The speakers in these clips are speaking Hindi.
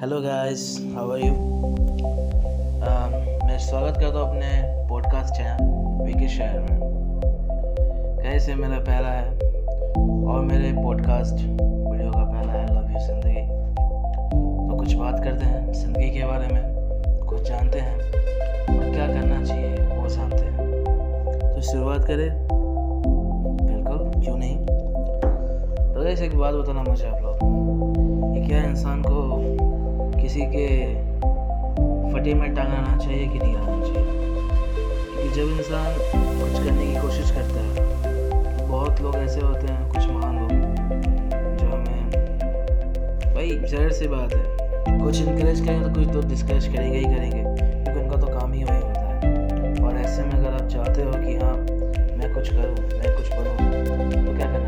Hello guys how are you मैं स्वागत करता हूँ अपने पॉडकास्ट चैनल विकी शहर में। कैसे मेरा पहला है और मेरे पॉडकास्ट वीडियो का पहला है लव यू ज़िंदगी तो कुछ बात करते हैं ज़िंदगी के बारे में, कुछ जानते हैं और क्या करना चाहिए वो जानते हैं। तो शुरुआत करें। बिल्कुल, क्यों नहीं? तो ऐसे एक बात बताना मुझे आप लोग। क्या इंसान को किसी के फटे में टांग आना चाहिए कि नहीं आना चाहिए? क्योंकि जब इंसान कुछ करने की कोशिश करता है तो बहुत लोग ऐसे होते हैं, कुछ महान लोग, जो हमें, भाई, जहर सी बात है। कुछ इनक्रेज करेंगे तो कुछ तो डिस्करेज करेंगे ही करेंगे, क्योंकि उनका तो काम ही वही होता है। और ऐसे में अगर आप चाहते हो कि हाँ मैं कुछ करूँ, मैं कुछ बनूँ तो क्या करना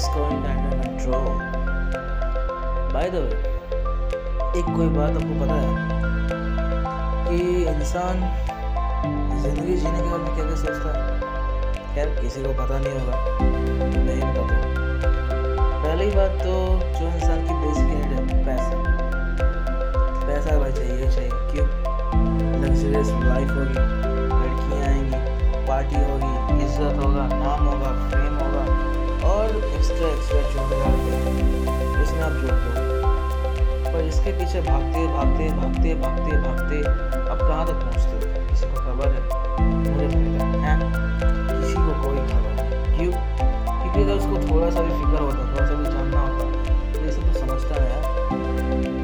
everything is going under control by the way एक कोई बात आपको पता है कि इंसान ज़िंदगी जीने के बारे में क्या क्या सोचता है? खैर, किसी को पता नहीं होगा। मैं ही बताता पहली बात तो जो इंसान की बेसिक नीड है, पैसा। पैसा भाई चाहिए चाहिए। क्यों? लग्जरियस लाइफ होगी, लड़कियाँ आएँगी पार्टी होगी, इज़्ज़त होगा, नाम होगा फेम होगा और एक्स्ट्रा एक्स्ट्रा जो भी उसमें आप जोड़ दो पर इसके पीछे भागते भागते भागते भागते भागते अब कहाँ तक पहुँचते? हो किसी को खबर है? मुझे नहीं है? किसी को कोई खबर नहीं। क्यों? क्योंकि अगर उसको थोड़ा सा भी फ़िक्र होता, थोड़ा सा भी जानना होता तो ये सब तो समझता है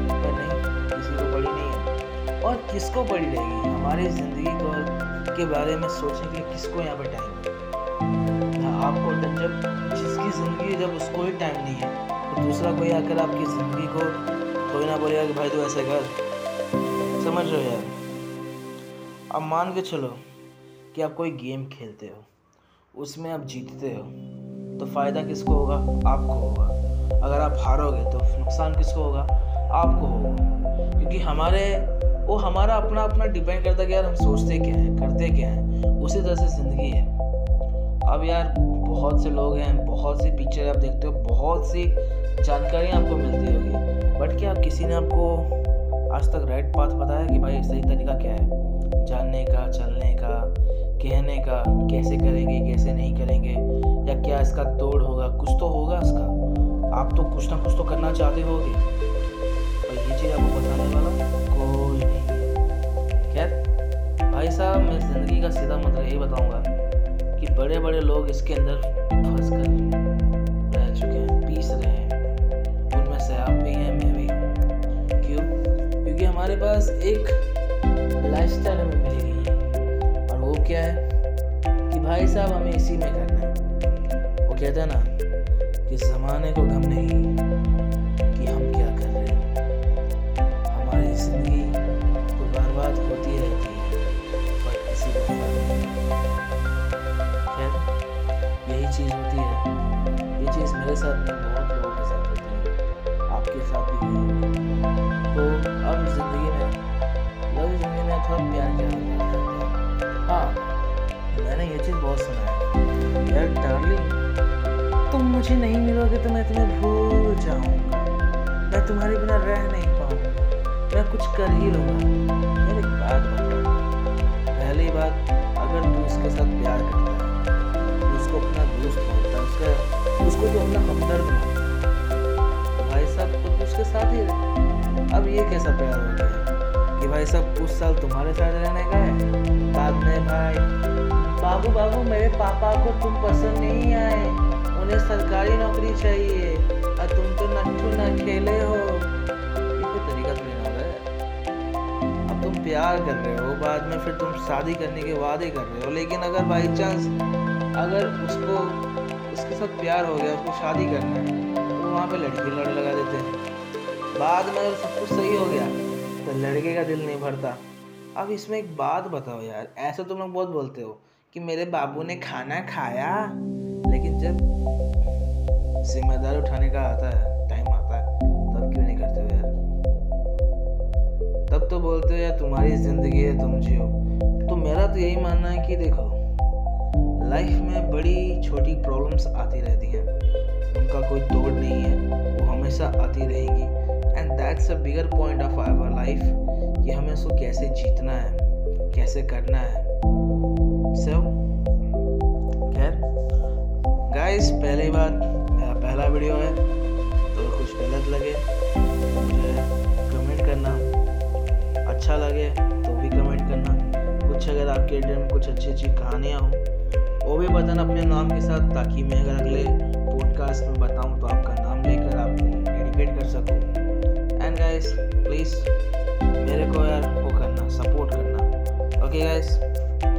पर नहीं, किसी को पड़ी नहीं है। और किसको बड़ी रहेगी? हमारी ज़िंदगी को के बारे में सोचने के लिए किसको यहाँ पर टाइम आपको जब जिसकी ज़िंदगी जब उसको ही टाइम नहीं है तो दूसरा कोई आकर आपकी ज़िंदगी को कोई ना बोलेगा कि भाई तू ऐसे कर। समझ रहे हो यार? अब मान के चलो कि आप कोई गेम खेलते हो, उसमें आप जीतते हो तो फ़ायदा किसको होगा? आपको होगा। अगर आप हारोगे तो नुकसान किसको होगा? आपको होगा। क्योंकि हमारे, वो हमारा अपना अपना डिपेंड करता है कि यार हम सोचते क्या हैं, करते क्या हैं, उसी तरह से ज़िंदगी है। अब यार बहुत से लोग हैं, बहुत सी पिक्चर आप देखते हो, बहुत सी जानकारी आपको मिलती होगी। बट क्या किसी ने आपको आज तक राइट पाथ बताया कि भाई सही तरीका क्या है? जानने का, चलने का, कहने का, कैसे करेंगे, कैसे नहीं करेंगे? या क्या इसका तोड़ होगा? कुछ तो होगा इसका। आप तो कुछ ना कुछ तो करना चाहते होगे। और ये चीज़ आपको बताने वाला कोई नहीं। खैर, भाई साहब, मैं ज़िंदगी का सीधा मतलब यही बताऊँगा। बड़े बड़े लोग इसके अंदर फंस कर रह चुके हैं, पीस रहे हैं। उनमें से आप भी हैं, मैं भी क्यों? क्योंकि हमारे पास एक लाइफ स्टाइल हमें मिली गई है। और वो क्या है? कि भाई साहब, हमें इसी में करना है। वो कहते हैं ना कि ज़माने को गम नहीं। चीज़ होती है। ये चीज़ मेरे साथ नहीं, बहुत लोगों के साथ होती है। आपके साथ भी हुई तो अब ज़िंदगी में, लव ज़िंदगी में थोड़ा प्यार करते हैं? मैंने ये चीज़ बहुत सुना है। यार डार्लिंग तुम मुझे नहीं मिलोगे तो मैं तुम्हें भूल जाऊँगा। मैं तुम्हारे बिना रह नहीं पाऊँगा। मैं कुछ कर ही लूँगा। एक बात बता पहली बात, अगर तू इसके साथ प्यार करता मानता उसको तो अपना हमदर्द तो भाई साहब तो उसके साथ ही अब ये कैसा प्यार हो गया कि भाई साहब कुछ साल तुम्हारे साथ रहने का है? बाद में भाई, बाबू बाबू, मेरे पापा को तुम पसंद नहीं आए। उन्हें सरकारी नौकरी चाहिए। और तुम तो नट्ठू न खेले हो। प्यार कर रहे हो, बाद में फिर तुम शादी करने के वादे कर रहे हो। लेकिन अगर बाई चांस अगर उसको उसके साथ प्यार हो गया, उसको शादी करना है तो वहाँ पे लड़की लड़ लगा देते हैं। बाद में अगर सब कुछ सही हो गया तो लड़के का दिल नहीं भरता। अब इसमें एक बात बताओ यार, ऐसा तुम लोग बहुत बोलते हो कि मेरे बाबू ने खाना खाया, लेकिन जब ज़िम्मेदारी उठाने का आता है टाइम आता है, तब क्यों नहीं करते हो यार? तब तो बोलते हो, यार, तुम्हारी ज़िंदगी है, तुम जियो। तो मेरा तो यही मानना है कि देखो बड़ी छोटी प्रॉब्लम्स आती रहती हैं। उनका कोई तोड़ नहीं है, वो हमेशा आती रहेंगी। And that's a bigger point of our life कि हमें उसको कैसे जीतना है, कैसे करना है। सो खैर गाइस पहली बात मेरा पहला वीडियो है तो कुछ गलत लगे, मुझे कमेंट करना अच्छा लगे तो भी कमेंट करना। कुछ अगर आपके एरिया में कुछ अच्छी अच्छी कहानियाँ हों वो भी बताना अपने नाम के साथ, ताकि मैं अगर अगले पॉडकास्ट में बताऊँ तो आपका नाम लेकर आप डेडिकेट कर सकूँ। एंड गाइस प्लीज़ मेरे को यार वो करना सपोर्ट करना। Okay guys